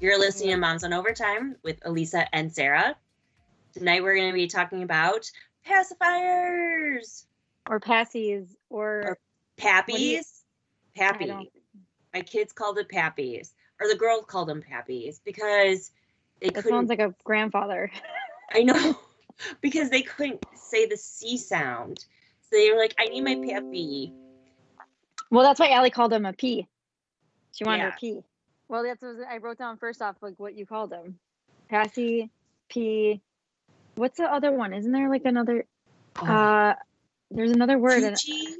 You're listening to Moms on Overtime with Elisa and Sarah. Tonight we're going to be talking about pacifiers or passies or, or pappies. Pappy. My kids called it pappies, or the girls called them pappies because they. That sounds like a grandfather. I know, because they couldn't say the C sound, so they were like, "I need my pappy." Well, that's why Allie called him a P. She wanted yeah. a P. Well, that's what I wrote down first off, like what you called them. Passy, P. What's the other one? Isn't there like another? Oh. Uh, there's another word. Tucci?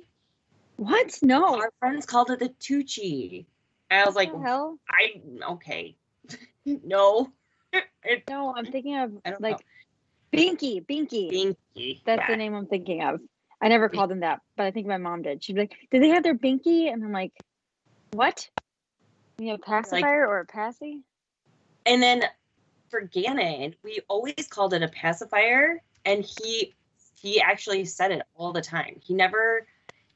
What? No. Our friends called it the Tucci. I was like, hell? I okay. no. no, I'm thinking of like know. Binky. Binky. Binky. That's yeah. the name I'm thinking of. I never called them that, but I think my mom did. She'd be like, "Did they have their binky?" And I'm like, "What? You have pacifier like, or a passy?" And then for Gannon, we always called it a pacifier, and he he actually said it all the time. He never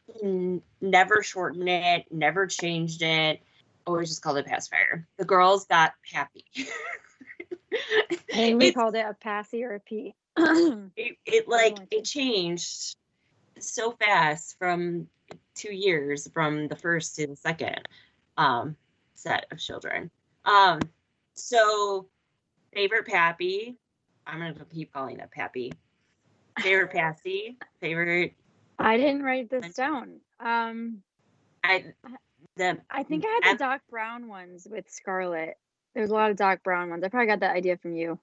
he never shortened it, never changed it. Always just called it pacifier. The girls got happy. and we it's, called it a passy or a p. it, it like it changed so fast from two years from the first to the second um, set of children. Um, so favorite Pappy. I'm gonna keep calling it Pappy. Favorite Passy. Favorite. I didn't write this down. Um, I the I think I had the Doc Brown ones with Scarlett. There's a lot of Doc Brown ones. I probably got that idea from you.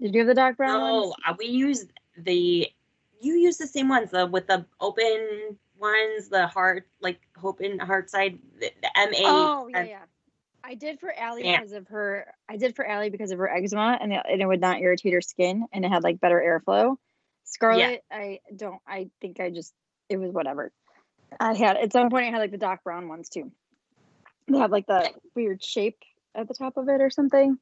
Did you have the Doc Brown no, ones? No, we use the. You use the same ones the with the open ones, the heart like open heart side, the, the M A. Oh yeah, yeah. I did for Allie yeah. because of her. I did for Allie because of her eczema, and it, and it would not irritate her skin, and it had like better airflow. Scarlet, yeah. I don't. I think I just it was whatever. I had at some point I had like the Doc Brown ones too. They have like the weird shape at the top of it or something.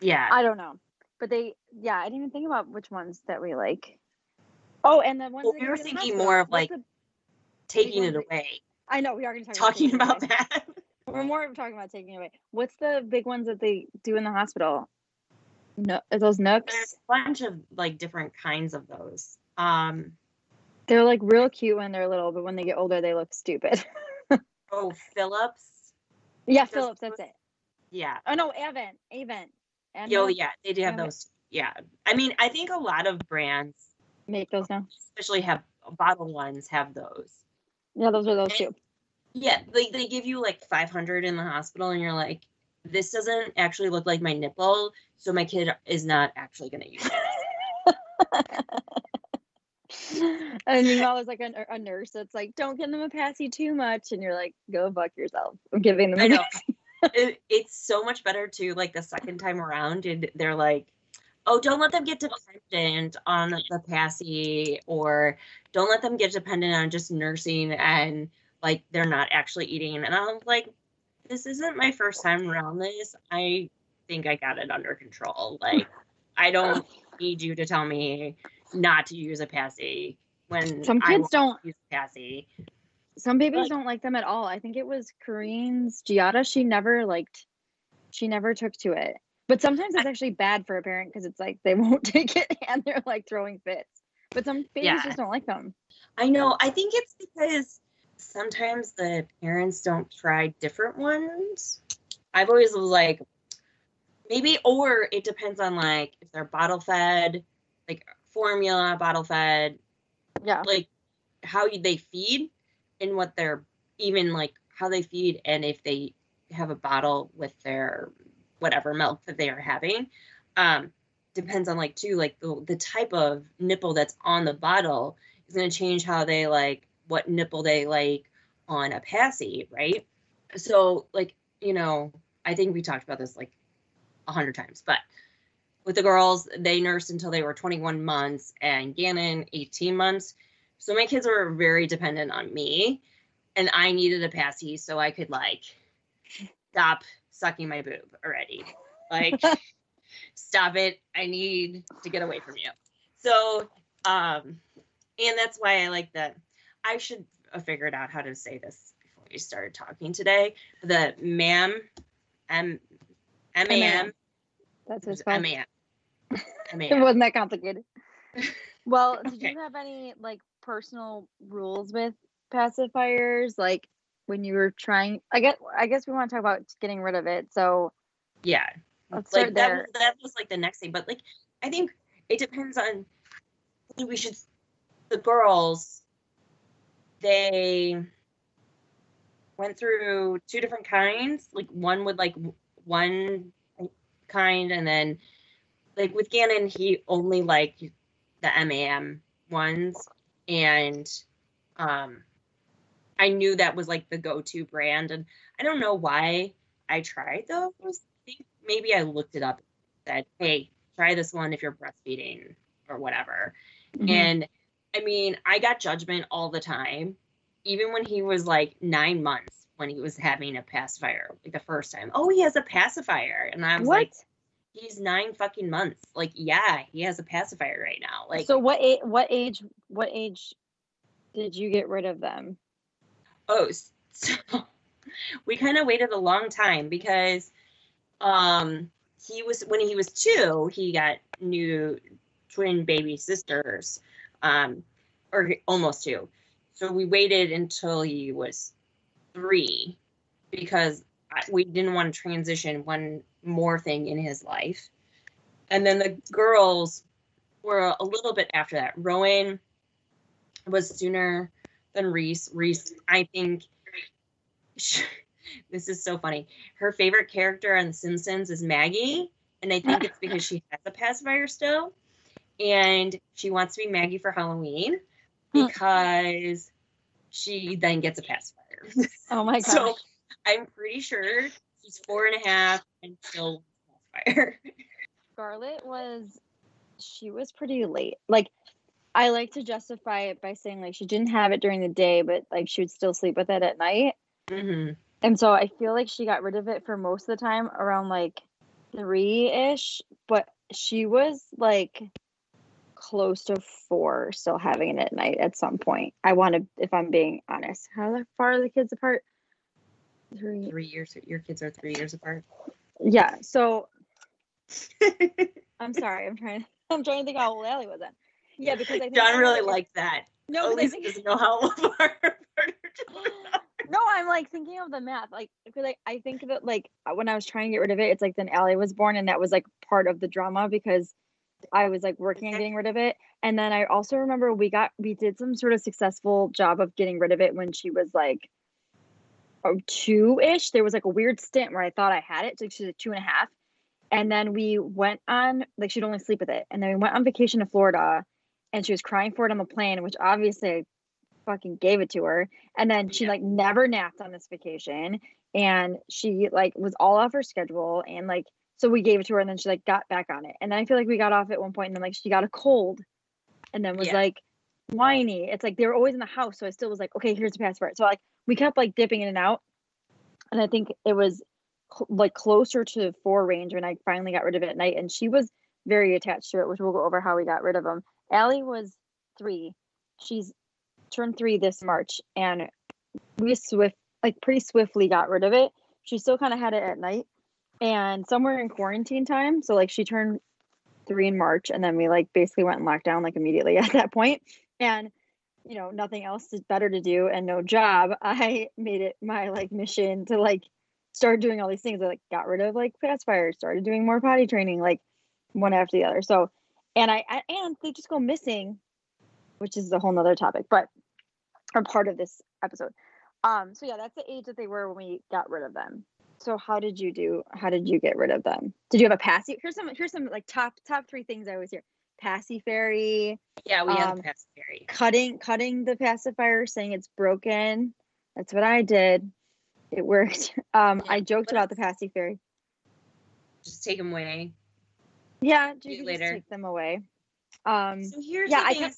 Yeah. I don't know, but they. Yeah, I didn't even think about which ones that we like. Oh, and the ones well, we were thinking more of like taking it away. I know we are going to talk talking about that. We're more talking about taking away. What's the big ones that they do in the hospital? No, are those NUKs? There's a bunch of like different kinds of those. Um, they're like real cute when they're little, but when they get older, they look stupid. oh, Philips. Yeah, Philips. That's it. Yeah. Oh no, Avent. Avent. Oh yeah, they do have those. Yeah, I mean, I think a lot of brands make those now. Especially have bottle ones have those. Yeah, those are those and, too. Yeah, they, they give you like 500 in the hospital, and you're like, this doesn't actually look like my nipple, so my kid is not actually going to use it. and meanwhile, there's like a, a, nurse that's like, don't give them a passy too much. And you're like, go fuck yourself. I'm giving them a I know. it, it's so much better to like the second time around. And they're like, oh, don't let them get dependent on the passy or don't let them get dependent on just nursing and like they're not actually eating. And I'm like, this isn't my first time around this. I think I got it under control. Like, I don't need you to tell me not to use a passy when some kids don't use passy. Some babies don't like them at all. I think it was Kareen's Giada. She never liked. She never took to it. But sometimes it's actually bad for a parent because it's like they won't take it and they're like throwing fits. But some babies yeah. just don't like them. I know. I think it's because sometimes the parents don't try different ones. I've always was like, maybe, or it depends on like if they're bottle fed, like formula, bottle fed, yeah, like how they feed and what they're even like how they feed and if they have a bottle with their whatever milk that they are having. Um, depends on like too like the, the type of nipple that's on the bottle is going to change how they like what nipple they like on a passy, right? So, like, you know, I think we talked about this like a hundred times, but with the girls, they nursed until they were 21 months and Gannon 18 months. So my kids were very dependent on me and I needed a passy so I could like stop sucking my boob already. Like stop it. I need to get away from you. So um and that's why I like that I should have figured out how to say this before we started talking today. The ma'am MAM, M, M A M, That's his I fault. mean, It wasn't that complicated. Well, did Okay. you have any like personal rules with pacifiers? Like when you were trying I guess I guess we want to talk about getting rid of it. So yeah. let's like start that there. was, that was like the next thing but like i think it depends on I think we should the girls they went through two different kinds like one with like one kind and then like with gannon he only liked the mam ones and um i knew that was like the go-to brand and i don't know why i tried those I think maybe I looked it up and said, hey, try this one if you're breastfeeding or whatever. Mhm. And I mean, I got judgment all the time, even when he was like nine months when he was having a pacifier, like the first time. Oh, he has a pacifier. And I was what? like, he's nine fucking months. Like, yeah, he has a pacifier right now. Like, so what a- what age what age did you get rid of them? Oh, so we kind of waited a long time because um he was when he was two, he got new twin baby sisters, um, or almost two. So we waited until he was three because we didn't want to transition one more thing in his life. And then the girls were a little bit after that. Rowan was sooner than Reese. Reese, I think, this is so funny. Her favorite character on The Simpsons is Maggie, and I think it's because she has a pacifier still, and she wants to be Maggie for Halloween Hmm. because she then gets a pacifier. Oh my gosh. So I'm pretty sure she's four and a half and still pacifier. Scarlett was she was pretty late. Like I like to justify it by saying like she didn't have it during the day, but like she would still sleep with it at night. hmm And so I feel like she got rid of it for most of the time around like three ish, but she was like close to four still having it at night at some point. I want to, if I'm being honest, how far are the kids apart? Three. Three years. Your kids are three years apart. Yeah. So I'm sorry. I'm trying. I'm trying to think how old Allie was then. Yeah, because I think John really liked that. No, Elise think- doesn't know how far apart her children are. no, I'm like thinking of the math. Like, because like I think of it like when I was trying to get rid of it, it's like then Allie was born, and that was like part of the drama because I was like working on getting rid of it. And then I also remember we got we did some sort of successful job of getting rid of it when she was like oh, two ish. There was like a weird stint where I thought I had it. So she was like two and a half. And then we went on like she'd only sleep with it. And then we went on vacation to Florida and she was crying for it on the plane, which obviously I fucking gave it to her. And then she Yeah. like never napped on this vacation. And she like was all off her schedule. And like so we gave it to her and then she like got back on it. And then I feel like we got off at one point and then like she got a cold and then was Yeah. like whiny. It's like they were always in the house. So I still was like, okay, here's the passport. So like we kept like dipping in and out. And I think it was cl- like closer to four range when I finally got rid of it at night. And she was very attached to it, which we'll go over how we got rid of them. Allie was three. She's turned three this March. And we swift like pretty swiftly got rid of it. She still kind of had it at night. And somewhere in quarantine time, so like she turned three in March, and then we like basically went in lockdown like immediately at that point. And you know, nothing else is better to do and no job. I made it my like mission to like start doing all these things. I like got rid of like fast fire, started doing more potty training, like one after the other. So, and I, I and they just go missing, which is a whole nother topic, but are part of this episode. Um, so yeah, that's the age that they were when we got rid of them. So how did you do? How did you get rid of them? Did you have a passy? Here's some. Here's some like top top three things I always hear: passy fairy, Yeah, we had Um, the pacifier. cutting cutting the pacifier, saying it's broken. That's what I did. It worked. Um, Yeah, I joked about the passy fairy. Just take them away. Yeah, you later. just take them away. Um, So here's yeah, I thing.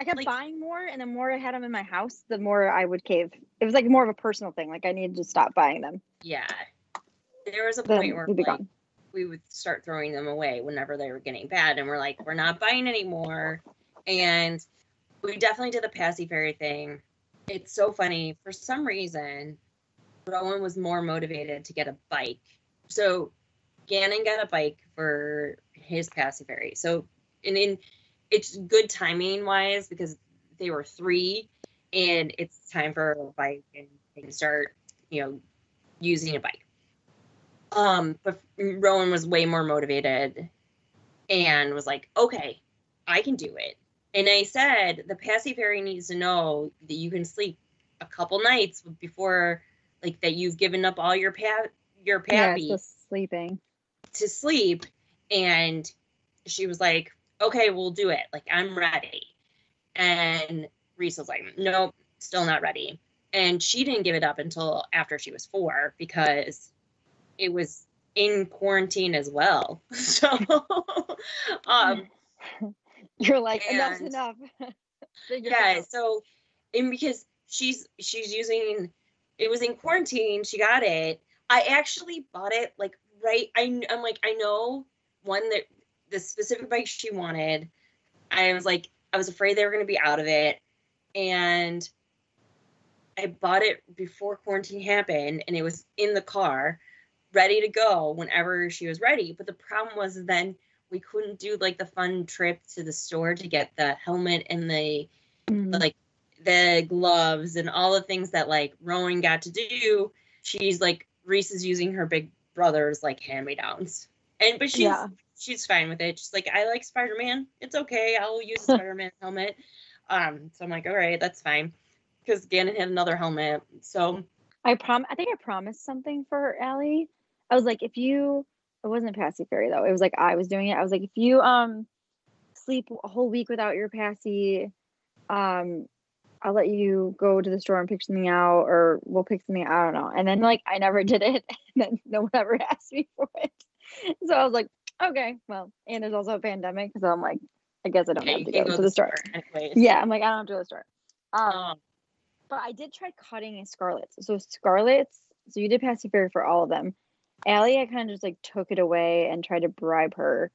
I kept like- buying more, and the more I had them in my house, the more I would cave. It was like more of a personal thing. Like I needed to stop buying them. yeah. There was a Then point where like, we would start throwing them away whenever they were getting bad, and we're like, we're not buying anymore. And we definitely did the passy fairy thing. It's so funny. For some reason, Rowan was more motivated to get a bike. So Gannon got a bike for his his pacifier. So, and in it's good timing wise because they were three, and it's time for a bike and they can start, you know, using a bike. Um, but Rowan was way more motivated and was like, okay, I can do it. And I said, the Passy Fairy needs to know that you can sleep a couple nights before, like, that you've given up all your pat your pappy yeah, sleeping to sleep. And she was like, okay, we'll do it. Like, I'm ready. And Reese was like, nope, still not ready. And she didn't give it up until after she was four because it was in quarantine as well. So, um, you're like, enough's enough. yeah. So, and because she's she's using, it was in quarantine. She got it. I actually bought it like right. I I'm like I know one that the specific bike she wanted. I was like I was afraid they were going to be out of it, and I bought it before quarantine happened, and it was in the car ready to go whenever she was ready. But the problem was then we couldn't do like the fun trip to the store to get the helmet and the mm. like the gloves and all the things that like Rowan got to do. She's like Reese is using her big brother's like hand me downs. And but she's yeah. She's fine with it. She's like, I like Spider Man. It's okay. I'll use Spider Man helmet. Um, so I'm like, all right, that's fine. Because Gannon had another helmet. So I prom I think I promised something for Allie I was like, if you, it wasn't Passy Fairy though. It was like I was doing it. I was like, if you um sleep a whole week without your Passy, um, I'll let you go to the store and pick something out, or we'll pick something. I don't know. And then like I never did it, and then no one ever asked me for it. So I was like, okay, well, and there's also a pandemic, so I'm like, I guess I don't have to go, go to the store. store. Yeah, I'm like, I don't have to go to the store. Um, um, but I did try cutting Scarlet's. So Scarlet's, so you did Passy Fairy for all of them. Allie, I kind of just like took it away and tried to bribe her.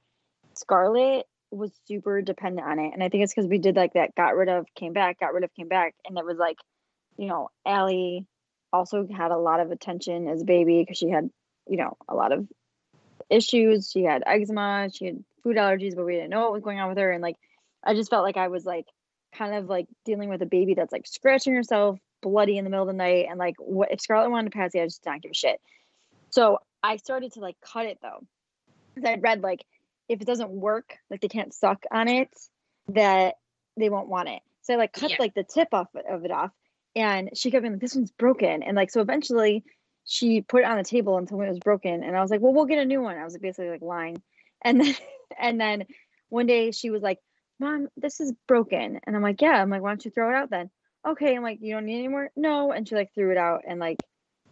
Scarlet was super dependent on it. And I think it's because we did like that got rid of, came back, got rid of, came back. And it was like, you know, Allie also had a lot of attention as a baby because she had, you know, a lot of issues. She had eczema, she had food allergies, but we didn't know what was going on with her. And like, I just felt like I was like kind of like dealing with a baby that's like scratching herself, bloody in the middle of the night. And like, what if Scarlett wanted to pass I just did not give a shit. So I started to like cut it though. I read like if it doesn't work, like they can't suck on it, that they won't want it. So I like cut yeah. like the tip off of it off. And she kept being like, this one's broken. And like so eventually she put it on the table until it was broken. And I was like, well, we'll get a new one. I was basically like lying. And then and then one day she was like, Mom, this is broken. And I'm like, Yeah. I'm like, why don't you throw it out then? Okay. I'm like, you don't need any more? No. And she like threw it out and like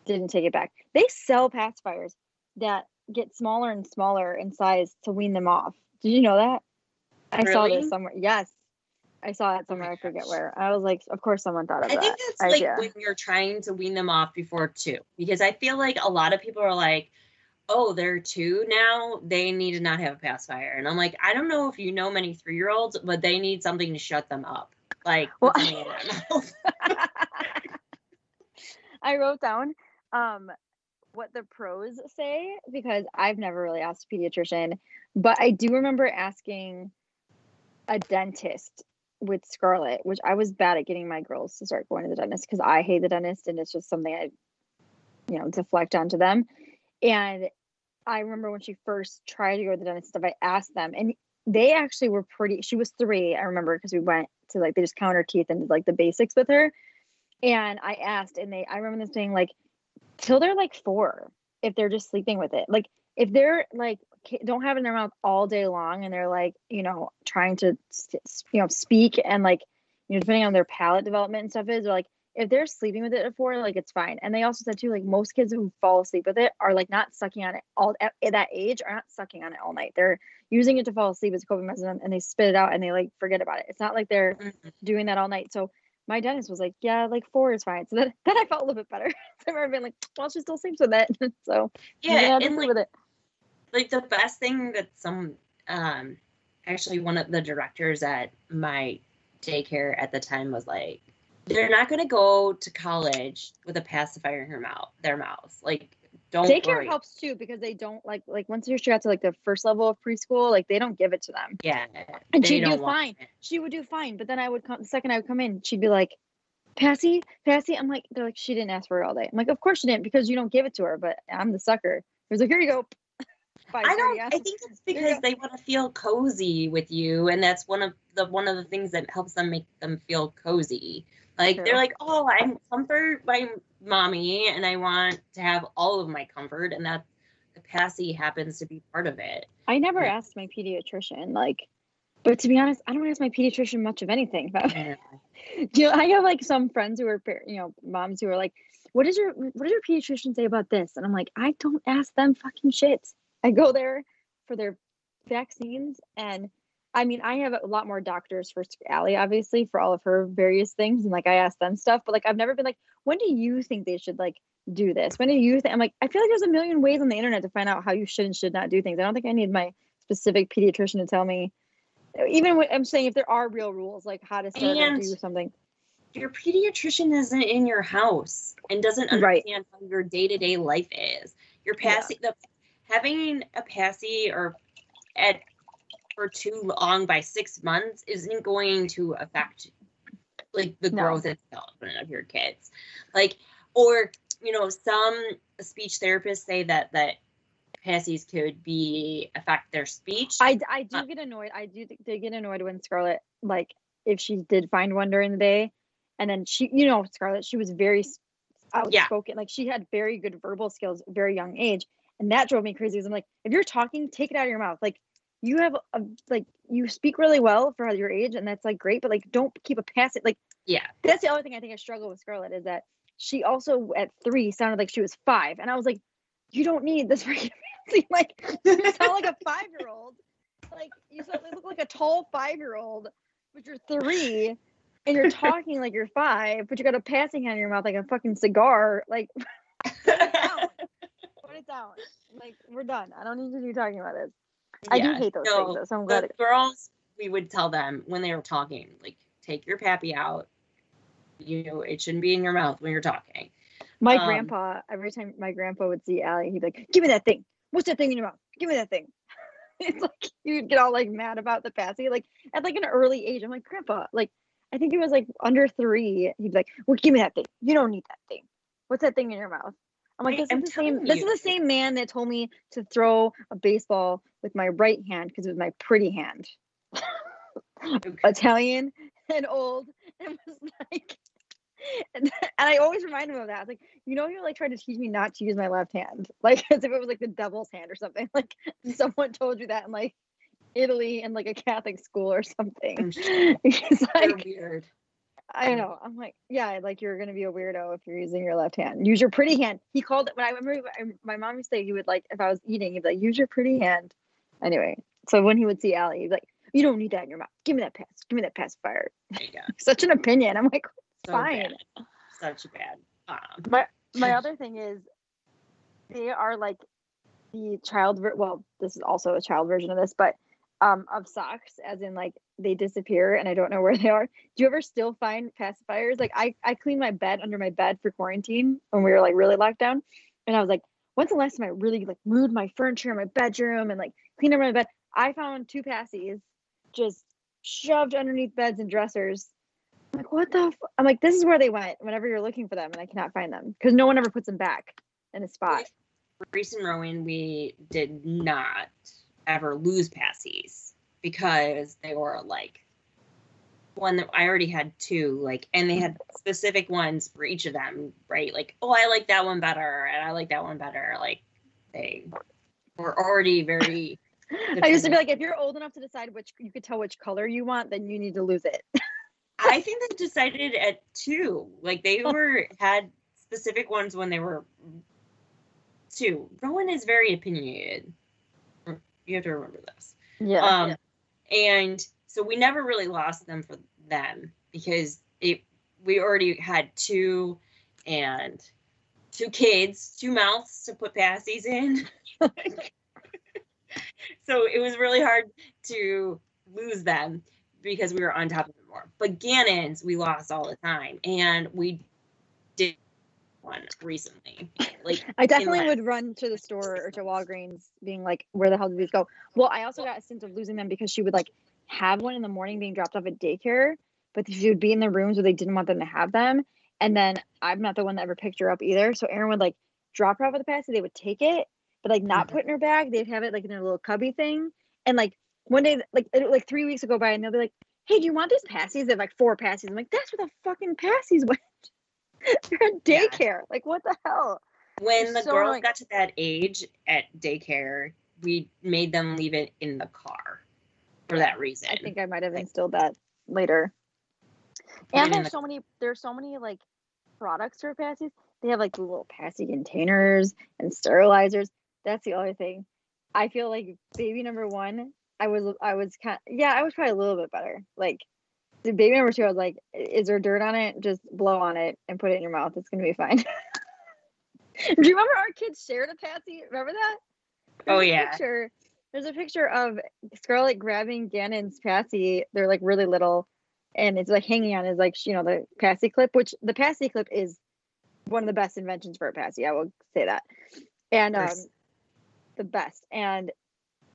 didn't take it back. They sell pacifiers that get smaller and smaller in size to wean them off. Did you know that? I really? saw this somewhere. Yes. I saw it oh somewhere. Oh I forget where. I was like, of course, someone thought of I that. I think that's idea. like when you're trying to wean them off before two, because I feel like a lot of people are like, "Oh, they're two now. They need to not have a pacifier," and I'm like, I don't know if you know many three year olds, but they need something to shut them up. Like, well, I wrote down um what the pros say because I've never really asked a pediatrician, but I do remember asking a dentist with Scarlet, which I was bad at getting my girls to start going to the dentist because I hate the dentist and it's just something I, you know, deflect onto them. And I remember when she first tried to go to the dentist stuff, I asked them and they actually were pretty, she was three, I remember, because we went to like, they just count her teeth and did like the basics with her. And I asked, and they, I remember them saying, like, till they're like four if they're just sleeping with it. Like if they're like don't have it in their mouth all day long and they're like you know trying to you know speak and like you know depending on their palate development and stuff is like if they're sleeping with it at four like it's fine and they also said too like most kids who fall asleep with it are like not sucking on it all at, that age are not sucking on it all night they're using it to fall asleep as a coping mechanism and they spit it out and they like forget about it it's not like they're mm-hmm. doing that all night so my dentist was like, yeah, like four is fine. So then, then I felt a little bit better. so I remember being like, well, she still sleeps with it. so yeah, and like, with it. Like the best thing that some, um, actually one of the directors at my daycare at the time was like, they're not going to go to college with a pacifier in her mouth, their mouth. Like, Don't Daycare worry. helps too because they don't like like once you're got to like the first level of preschool, like they don't give it to them. Yeah. And she'd do fine. it. She would do fine, but then I would come the second I would come in, she'd be like, "Passy, Passy." I'm like, they're like, she didn't ask for it all day. I'm like, of course she didn't because you don't give it to her. But I'm the sucker. He was like, here you go. Five I don't. I think it's because they want to feel cozy with you, and that's one of the one of the things that helps them make them feel cozy. Like they're like, oh, I'm comfort by mommy, and I want to have all of my comfort, and that the passy happens to be part of it. I never Yeah. asked my pediatrician like, but to be honest, I don't ask my pediatrician much of anything. But Yeah. you know, I have like some friends who are, you know, moms who are like, "What does your what does your pediatrician say about this?" And I'm like, I don't ask them fucking shit. I go there for their vaccines, and I mean, I have a lot more doctors for Allie, obviously, for all of her various things, and like I ask them stuff. But like, I've never been like, when do you think they should like do this? When do you think? I'm like, I feel like there's a million ways on the internet to find out how you should and should not do things. I don't think I need my specific pediatrician to tell me. Even when I'm saying if there are real rules, like how to start or do something. Your pediatrician isn't in your house and doesn't Right. understand how your day to day life is. Your Yeah. passy, the having a passy or at for too long by six months isn't going to affect like the No. growth and development of your kids. Like, or you know, some speech therapists say that that passies could be affect their speech. I, I do Uh, get annoyed. I do did get annoyed when Scarlett, like, if she did find one during the day, and then she, you know, Scarlett, she was very outspoken. Like, she had very good verbal skills, at very young age, and that drove me crazy. Because I'm like, if you're talking, take it out of your mouth. Like, you have a like, you speak really well for your age, and that's like great. But like, don't keep a passive. Like, yeah, that's the other thing I think I struggle with Scarlett is that she also at three sounded like she was five, and I was like, you don't need this freaking fancy. Like you sound like a five year old. Like you sound, look like a tall five year old, but you're three, and you're talking like you're five, but you got a passing hand in your mouth like a fucking cigar. Like put it down. Put it down. Like we're done. I don't need to be talking about this. I do hate those things though, so I'm glad. girls we would tell them when they were talking like take your pappy out you know it shouldn't be in your mouth when you're talking My Um, grandpa, every time my grandpa would see Allie, he'd be like, "Give me that thing. What's that thing in your mouth? Give me that thing." it's like you would get all like mad about the passy, like at like an early age. I'm like, Grandpa, like I think he was like under three. He'd be like, "Well, give me that thing. You don't need that thing. What's that thing in your mouth?" I'm like, "This I'm is the same. This is the same man that told me to throw a baseball with my right hand because it was my pretty hand." Italian and old and was like and, I always remind him of that. I was like, you know, you're like trying to teach me not to use my left hand, like as if it was like the devil's hand or something. Like someone told you that in like Italy in like a Catholic school or something. It's like weird I know. I'm like, yeah, like you're gonna be a weirdo if you're using your left hand. Use your pretty hand. He called it when I remember my mom used to say he would like if I was eating, he'd be like, use your pretty hand. Anyway, so when he would see Allie, he'd be like, you don't need that in your mouth. Give me that pass. Give me that pacifier. there you Such an opinion. I'm like, so Fine. bad such bad um, my my other thing is they are like the child ver- well this is also a child version of this but um of socks as in like they disappear and i don't know where they are. Do you ever still find pacifiers? Like i i cleaned my bed under my bed for quarantine when we were like really locked down and i was like when's the last time i really like moved my furniture in my bedroom and like cleaned up my bed? I found two passies just shoved underneath beds and dressers. I'm like what the i'm like this is where they went whenever you're looking for them and i cannot find them because no one ever puts them back in a spot. Reese and Rowan, we did not ever lose passies because they were like one that I already had two, like, and they had specific ones for each of them, right? Like, oh, I like that one better, and I like that one better. Like, they were already very. I used to be like, if you're old enough to decide which you could tell which color you want, then you need to lose it. I think they decided at two. Like they oh. were had specific ones when they were two. Rowan is very opinionated. You have to remember this. Yeah. Um, and so we never really lost them for them because it we already had two and two kids, two mouths to put passies in. so it was really hard to lose them because we were on top of them more. But Gannon's we lost all the time, and we did one recently. Like I definitely would run to the store or to Walgreens, being like, "Where the hell did these go?" Well, I also got a sense of losing them because she would like have one in the morning being dropped off at daycare, but she would be in the rooms where they didn't want them to have them. And then I'm not the one that ever picked her up either. So Aaron would like drop her off at the passy, they would take it, but like not mm-hmm. put in her bag. They'd have it like in their little cubby thing. And like one day, like like three weeks ago by, and they'll be like, "Hey, do you want these passies?" They have like four passies. I'm like, "That's where the fucking passies went." They're at daycare. Yeah. Like what the hell? When the so girls got to that age at daycare, we made them leave it in the car for that reason. I think I might have instilled that later. And there's so many there's so many like products for passies. They have like little passy containers and sterilizers. That's the other thing. I feel like baby number one, I was I was kind of, yeah, I was probably a little bit better. Like baby number two, I was like, is there dirt on it? Just blow on it and put it in your mouth. It's gonna be fine. Do you remember our kids shared a passy? Remember that? There's oh yeah. Picture, there's a picture of Scarlett grabbing Gannon's passy. They're like really little, and it's like hanging on his like you know the passy clip, which the passy clip is one of the best inventions for a passy. I will say that, and um, the best. And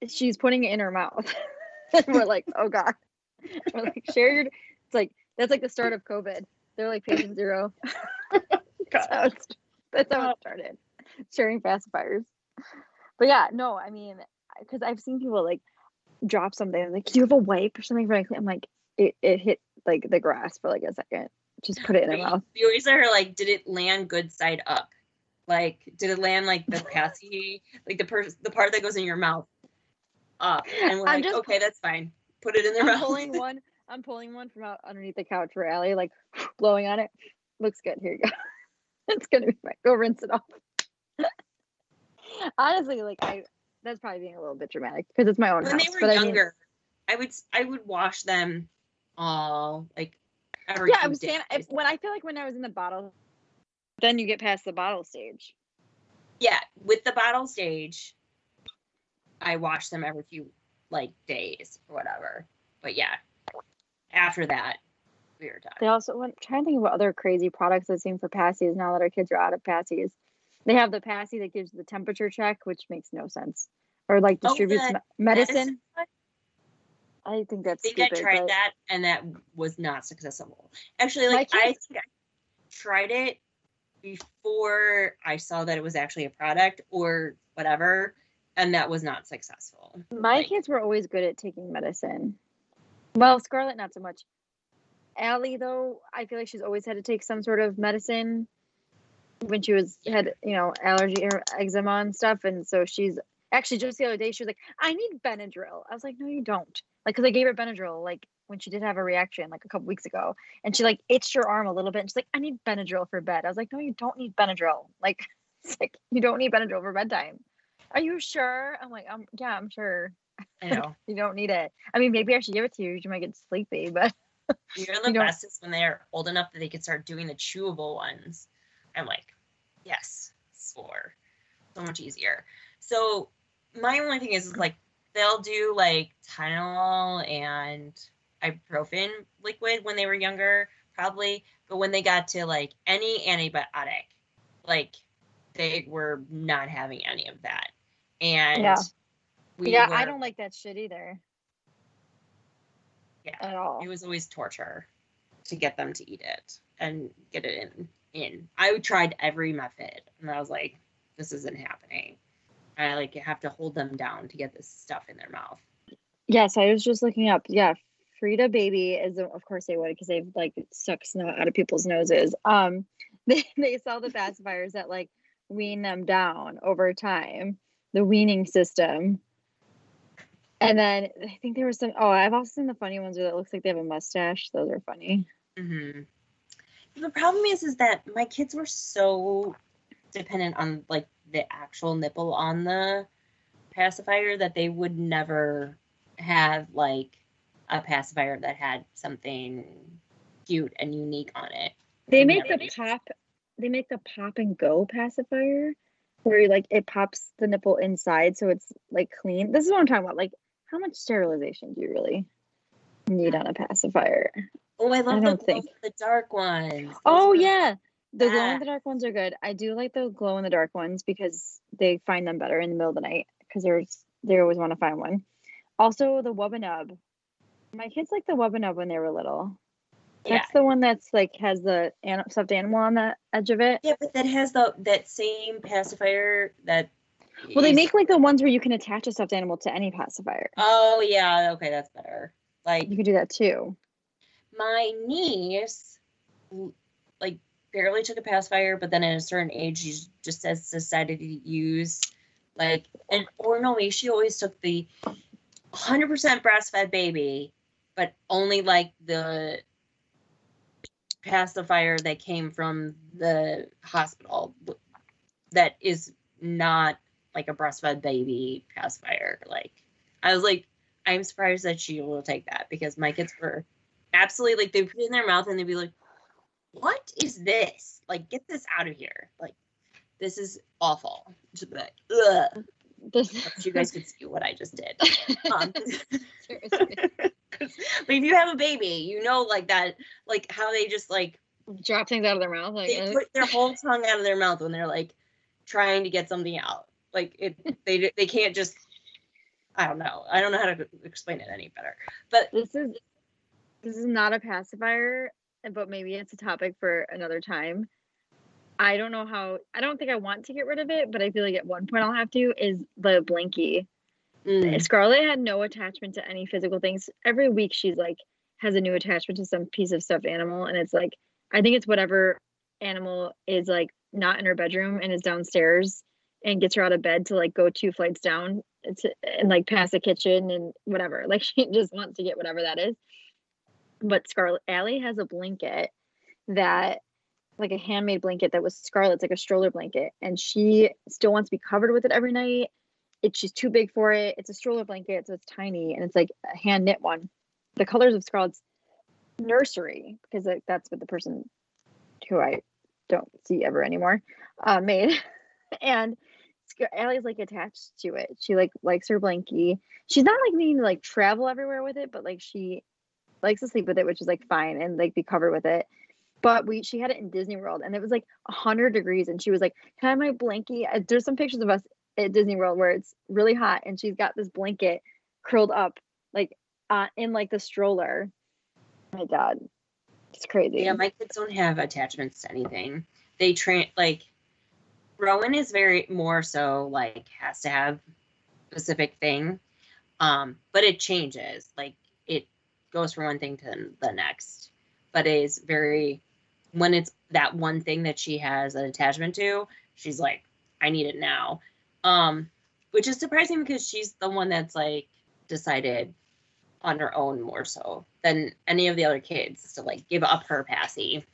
she's putting it in her mouth. and we're like, oh god. We're like, share your. It's like that's like the start of COVID. They're like patient zero. that's, how it, that's how it started. Sharing pacifiers. But yeah, no, I mean, because I've seen people like drop something. Like, do you have a wipe or something for I'm like, it, it hit like the grass for like a second. Just put it in their mouth. You always are like, did it land good side up? Like, did it land like the passy, like the per- the part that goes in your mouth up? And we're like, just, okay, that's fine. Put it in their I'm mouth. Pulling one. I'm pulling one from out underneath the couch for Allie, like blowing on it. Looks good. Here you go. it's gonna be fine. Go rinse it off. Honestly, like I, that's probably being a little bit dramatic because it's my own. When house, they were younger, I, mean, I would I would wash them all like every. Yeah, I was saying if, when I feel like when I was in the bottle, then you get past the bottle stage. Yeah, with the bottle stage, I wash them every few like days or whatever. But yeah, after that, we were done. They also I'm trying to think of what other crazy products I've seen for passies now that our kids are out of passies. They have the passy that gives the temperature check, which makes no sense, or like oh, distributes oh, medicine. medicine. I think that's. I think stupid, I tried but... that and that was not successful. Actually, like I think I tried it before I saw that it was actually a product or whatever, and that was not successful. My like, kids were always good at taking medicine. Well, Scarlett, not so much. Allie, though, I feel like she's always had to take some sort of medicine when she was had you know allergy or eczema and stuff, and so she's actually just the other day she was like, "I need Benadryl." I was like, "No, you don't." Like, because I gave her Benadryl like when she did have a reaction like a couple weeks ago, and she like itched her arm a little bit, and she's like, "I need Benadryl for bed." I was like, "No, you don't need Benadryl. Like, it's like you don't need Benadryl for bedtime." Are you sure? I'm like, um, yeah, I'm sure. I know. you don't need it. I mean, maybe I should give it to you. You might get sleepy, but you're the you bestest when they're old enough that they can start doing the chewable ones. I'm like, yes, for so much easier. So my only thing is, is like they'll do like Tylenol and ibuprofen liquid when they were younger, probably. But when they got to like any antibiotic, like they were not having any of that. And yeah, yeah, were, I don't like that shit either. Yeah, at all. It was always torture to get them to eat it and get it in. In I tried every method, and I was like, this isn't happening. I like have to hold them down to get this stuff in their mouth. Yes, I was just looking up. Yeah, Frida baby is of course they would because they've like sucked snot out of people's noses. Um, they they sell the pacifiers that like wean them down over time, the weaning system. And then I think there was some. Oh, I've also seen the funny ones where it looks like they have a mustache. Those are funny. Mm-hmm. The problem is, is that my kids were so dependent on like the actual nipple on the pacifier that they would never have like a pacifier that had something cute and unique on it. They make the pop they make the pop and go pacifier where like it pops the nipple inside so it's like clean. This is what I'm talking about. Like how much sterilization do you really need on a pacifier? Oh, I love I the, think. the dark ones. Those oh yeah. The glow in the dark ones are good. I do like the glow in the dark ones because they find them better in the middle of the night because there's they always want to find one. Also, the Wubba Nub. My kids like the Wubba Nub when they were little. That's yeah. the one that's like has the an- stuffed animal on the edge of it. Yeah, but that has the that same pacifier that. Well, is... they make like the ones where you can attach a stuffed animal to any pacifier. Oh yeah, okay, that's better. Like you can do that too. My niece, like, barely took a pacifier, but then at a certain age, she just has decided to use like, and or no, she always took the 100% breastfed baby, but only like the pacifier that came from the hospital that is not like a breastfed baby pacifier. Like, I was like, I'm surprised that she will take that because my kids were absolutely like they put it in their mouth and they'd be like, "What is this? Like, get this out of here! Like, this is awful." Just like, ugh. This... you guys could see what I just did. Um, but if you have a baby, you know, like that, like how they just like drop things out of their mouth. Like they put their whole tongue out of their mouth when they're like trying to get something out. Like it, they they can't just. I don't know. I don't know how to explain it any better. But this is this is not a pacifier, but maybe it's a topic for another time. I don't know how. I don't think I want to get rid of it, but I feel like at one point I'll have to. Is the blinky? Mm. Scarlett had no attachment to any physical things. Every week she's like has a new attachment to some piece of stuffed animal, and it's like I think it's whatever animal is like not in her bedroom and is downstairs and gets her out of bed to like go two flights down to, and like pass the kitchen and whatever. Like she just wants to get whatever that is. But Scarlett Allie has a blanket that like a handmade blanket that was Scarlett's like a stroller blanket, and she still wants to be covered with it every night. It she's too big for it. It's a stroller blanket, so it's tiny, and it's like a hand knit one. The colors of Scarlett's nursery because like, that's what the person who I don't see ever anymore uh, made, and Allie's like attached to it. She like likes her blankie. She's not like needing to like travel everywhere with it, but like she likes to sleep with it, which is like fine, and like be covered with it. But we she had it in Disney World, and it was like hundred degrees, and she was like, "Can I have my blankie?" There's some pictures of us at Disney World where it's really hot, and she's got this blanket curled up like uh, in like the stroller. Oh my God, it's crazy. Yeah, my kids don't have attachments to anything. They train like Rowan is very more so like has to have specific thing, um, but it changes. Like it goes from one thing to the next, but is very when it's that one thing that she has an attachment to, she's like, I need it now. Um, which is surprising because she's the one that's like decided on her own more so than any of the other kids to like give up her passy.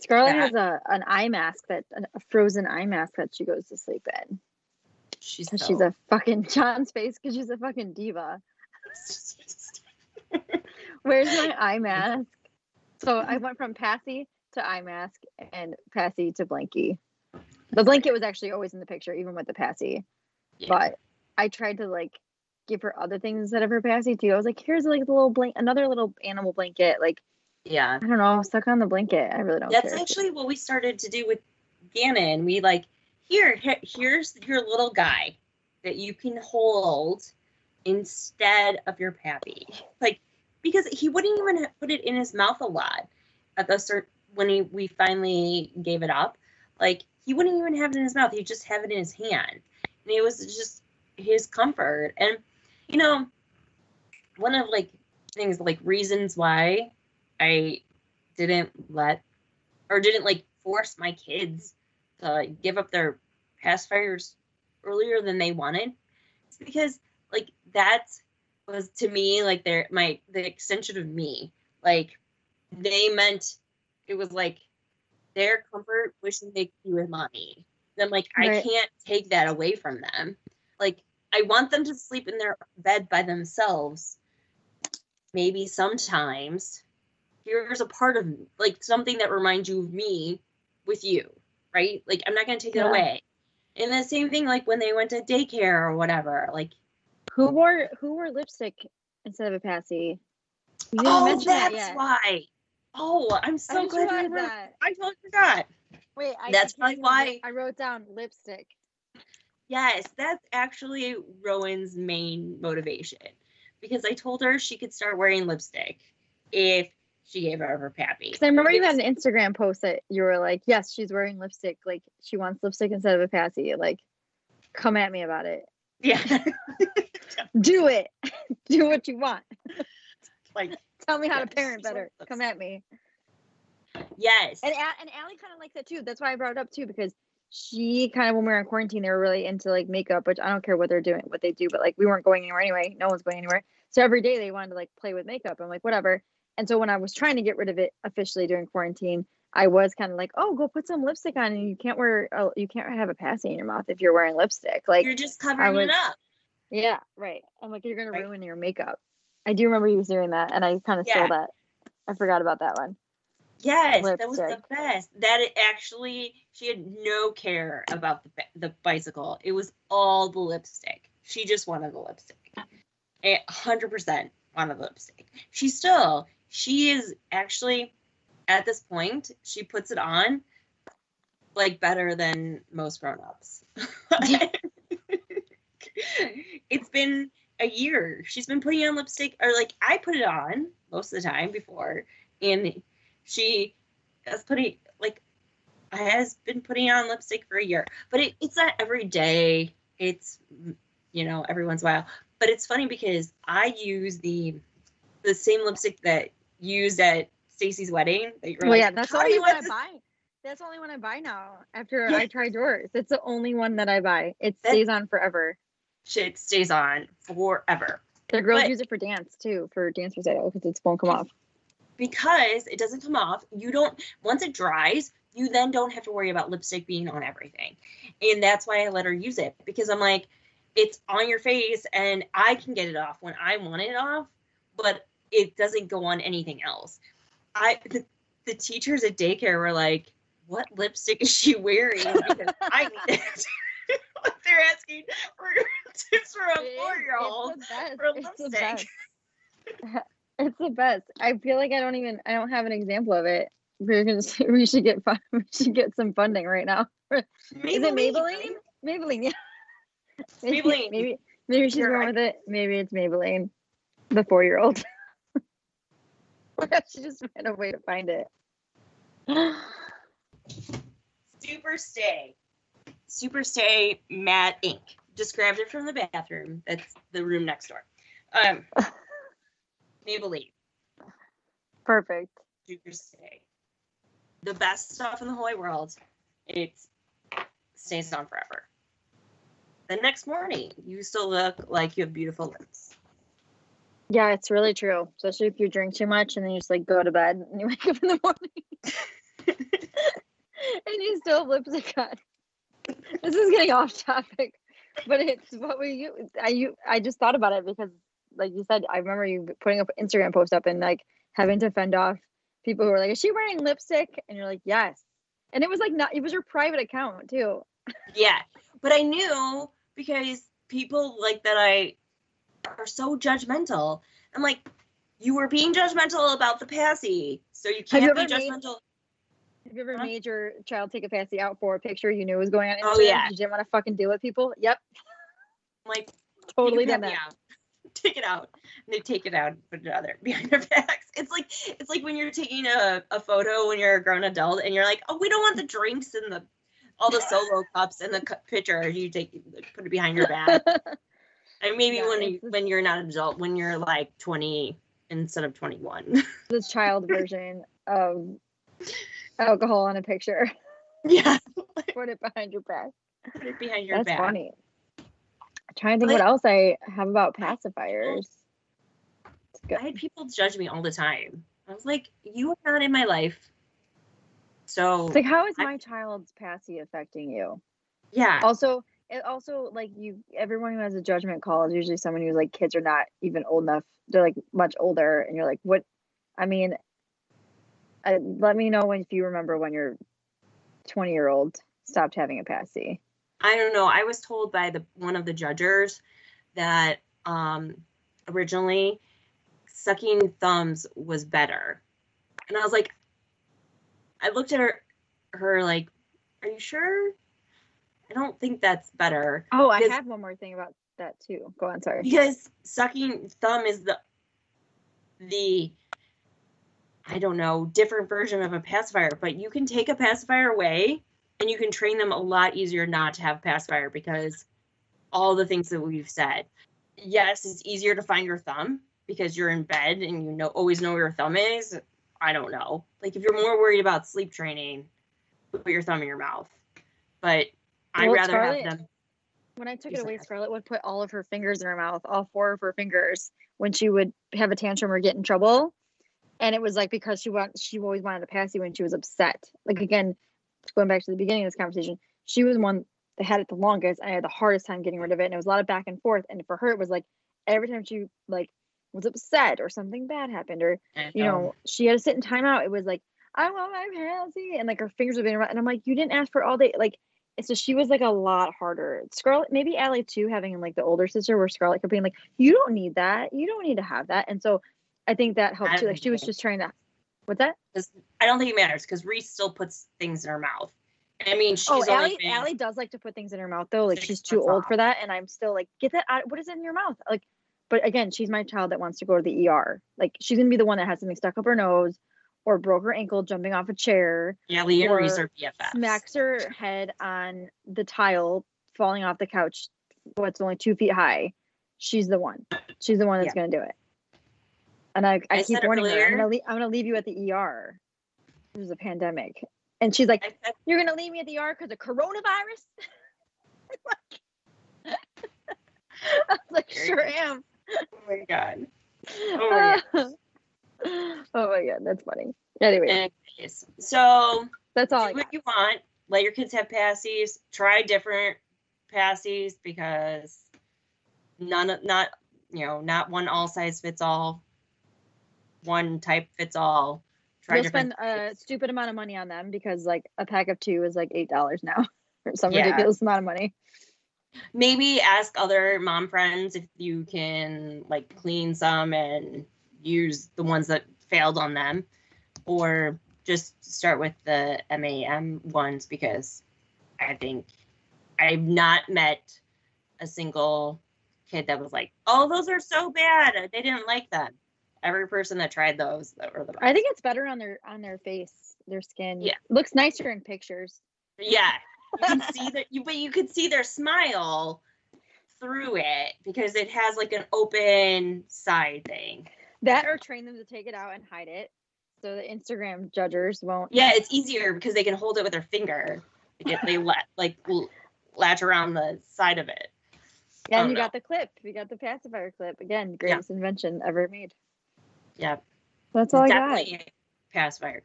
Scarlett has a an eye mask that a frozen eye mask that she goes to sleep in. She's so... she's a fucking John's face because she's a fucking diva. Where's my eye mask? So I went from Passy to eye mask and Passy to blankie. The blanket was actually always in the picture, even with the Passy. Yeah. But I tried to like give her other things instead of her Passy too. I was like, here's like a little blank, another little animal blanket. Like, yeah, I don't know, stuck on the blanket. I really don't. That's care. actually what we started to do with Gannon. We like here, here's your little guy that you can hold instead of your pappy. Like because he wouldn't even put it in his mouth a lot at the start when he we finally gave it up. Like he wouldn't even have it in his mouth; he'd just have it in his hand, and it was just his comfort. And you know, one of like things like reasons why I didn't let or didn't like force my kids to give up their pacifiers earlier than they wanted. It's because like that was to me like their my the extension of me. Like they meant it was like their comfort wishing they could be with mommy. I'm like right. I can't take that away from them. Like I want them to sleep in their bed by themselves. Maybe sometimes. Here's a part of like something that reminds you of me with you, right? Like I'm not gonna take yeah. it away. And the same thing like when they went to daycare or whatever. Like who wore who wore lipstick instead of a passy? Oh, that's that why. Oh, I'm so glad you that. I totally forgot. Wait, I, that's probably why I wrote down lipstick. Yes, that's actually Rowan's main motivation. Because I told her she could start wearing lipstick if she gave her her pappy. Because I remember you had an Instagram post that you were like, "Yes, she's wearing lipstick. Like she wants lipstick instead of a passy. Like, come at me about it. Yeah. Do it. Do what you want. like Tell me how to parent better. Come at me." Yes. And and Allie kind of likes that too. That's why I brought it up too because she kind of when we were in quarantine, they were really into like makeup, which I don't care what they're doing, what they do, but like we weren't going anywhere anyway. No one's going anywhere. So every day they wanted to like play with makeup. I'm like, whatever. And so when I was trying to get rid of it officially during quarantine, I was kind of like, oh, go put some lipstick on, and you can't wear, you can't have a passy in your mouth if you're wearing lipstick. Like, You're just covering it up. yeah, right. I'm like, you're gonna Right. ruin your makeup. I do remember you was doing that, and I kind of Yeah. stole that. I forgot about that one. Yes, that was the best. That it actually, she had no care about the the bicycle. It was all the lipstick. She just wanted the lipstick. A hundred percent wanted the lipstick. She still, she is actually at this point. She puts it on like better than most grown-ups. it's been a year. She's been putting on lipstick, or like I put it on most of the time before, and she has putting like has been putting on lipstick for a year but it, it's not every day it's you know every once in a while but it's funny because i use the the same lipstick that used at stacy's wedding that you were Well, like, yeah, that's the "How only one I buy. That's the only one I buy now. After Yeah. I tried yours, it's the only one that I buy. It That- stays on forever. shit stays on forever The girls But- use it for dance too, for dance recital because it won't come off. Because it doesn't come off you don't once it dries you then don't have to worry about lipstick being on everything. And that's why i let her use it because i'm like it's on your face and i can get it off when i want it off but it doesn't go on anything else. I the, the teachers at daycare were like what lipstick is she wearing? Because i need it. They're asking for tips a four-year-old It's the best. for lipstick. It's the best. I feel like I don't even I don't have an example of it. We're gonna say we should get fun, we should get some funding right now. Is it Maybelline? Maybelline, yeah. Maybelline. Maybe maybe she's going with it. Maybe it's Maybelline. The four year old. she just found a way to find it. Super Stay. Super Stay matte ink. Just grabbed it from the bathroom. That's the room next door. Um, Maybelline. Perfect. Super Stay. The best stuff in the whole world. It stays on forever. The next morning, you still look like you have beautiful lips. Yeah, it's really true. Especially if you drink too much and then you just like go to bed and you wake up in the morning and you still have lipstick on. This is getting off topic, but it's what we use. I you I just thought about it because, like you said, I remember you putting up an Instagram post up and like having to fend off people who were like, "Is she wearing lipstick?" And you're like, "Yes." And it was like not. It was your private account too. Yeah, but I knew because people like that I are so judgmental. I'm like, you were being judgmental about the passy, so you can't you be ever made- judgmental. Have you ever Huh? made your child take a fancy out for a picture you knew was going on? Oh, yeah. You didn't want to fucking deal with people. Yep. I'm like, Totally done that. Take it out. And they take it out and put it other behind their backs. It's like it's like when you're taking a, a photo when you're a grown adult and you're like, oh, we don't want the drinks and the all the solo cups and the cu- pitcher. You take put it behind your back. And maybe Yeah, when you, when you're not an adult, when you're like 20 instead of 21. the child version of alcohol on a picture. yeah, Put it behind your back. put it behind your That's back. funny. I'm trying to think But- what else I have about pacifiers. I had people judge me all the time. I was like, you are not in my life. So It's like, how is I- my child's passy affecting you? yeah, Also, it also like you. Everyone who has a judgment call is usually someone who's like kids are not even old enough. They're like much older, and you're like, what? I mean, I, let me know when if you remember when your 20 year old stopped having a passy. I don't know. I was told by the one of the judges that um originally sucking thumbs was better. And I was like I looked at her her like Are you sure? I don't think that's better. Oh, I have one more thing about that too. Go on, sorry. Because sucking thumb is the the I don't know, different version of a pacifier, but you can take a pacifier away and you can train them a lot easier not to have pacifier because all the things that we've said. Yes, it's easier to find your thumb because you're in bed and you know always know where your thumb is. I don't know. Like if you're more worried about sleep training, put your thumb in your mouth. But I'd rather Scarlett, have them. When I took it away, Scarlett would put all of her fingers in her mouth, all four of her fingers, when she would have a tantrum or get in trouble. And it was like because she want she always wanted a passy when she was upset. Like again, going back to the beginning of this conversation, she was one that had it the longest. And I had the hardest time getting rid of it. And it was a lot of back and forth. And for her, it was like every time she like was upset or something bad happened, or know. you know, she had to sit in timeout. It was like, I want my passy, and like her fingers were being around. And I'm like, you didn't ask for all day. Like, so she was like a lot harder. Scarlett, maybe Allie too, having like the older sister where Scarlett kept being like, you don't need that. You don't need to have that. And so I think that helped too. Like she was just trying to. What's that? I don't think it matters because Reese still puts things in her mouth. I mean, she's oh, Allie, been, Allie does like to put things in her mouth though. Like she's too old off. for that, and I'm still like, get that out. What is in your mouth? Like, but again, she's my child that wants to go to the ER. Like she's gonna be the one that has something stuck up her nose, or broke her ankle jumping off a chair. Yeah, Lee and Reese are BFFs. Smacks her head on the tile, falling off the couch. What's only two feet high. She's the one. She's the one that's yeah. gonna do it. And I, I, I keep warning earlier, her. I'm gonna, leave, I'm gonna leave you at the ER. There's a pandemic. And she's like, said, You're going to leave me at the ER because of coronavirus? I was like, Sure am. Oh my God. Oh my God. oh my God. That's funny. Anyway. Anyways, so that's all. Do what you want. Let your kids have passies. Try different passies because none of, not, you know, not one all size fits all. One type fits all You'll spend a stupid amount of money on them because like a pack of two is like eight dollars now, or some yeah. ridiculous amount of money. Maybe ask other mom friends if you can like clean some and use the ones that failed on them, or just start with the MAM ones because I think I've not met a single kid that was like, "Oh, those are so bad. They didn't like them." Every person that tried those that were the best. I think it's better on their on their face, their skin. Yeah, looks nicer in pictures. Yeah, you can see that. You but you could see their smile through it because it has like an open side thing. That or train them to take it out and hide it, so the Instagram judgers won't. Yeah, it's easier because they can hold it with their finger. If they let like latch around the side of it. Yeah, and oh, you know. got the clip. You got the pacifier clip. Again, greatest yeah. invention ever made. Yeah. That's all Definitely I got. Pacifier.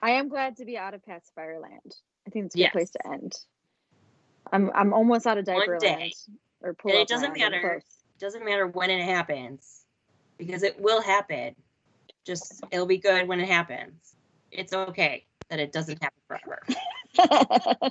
I am glad to be out of pacifier land. I think it's a good yes. place to end. I'm I'm almost out of diaper One day. land. Or pull and it doesn't matter. It doesn't matter when it happens. Because it will happen. Just it'll be good when it happens. It's okay that it doesn't happen forever.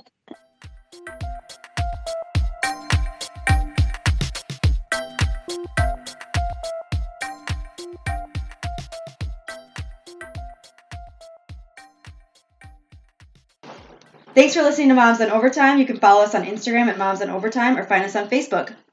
Thanks for listening to Moms on Overtime. You can follow us on Instagram at Moms on Overtime or find us on Facebook.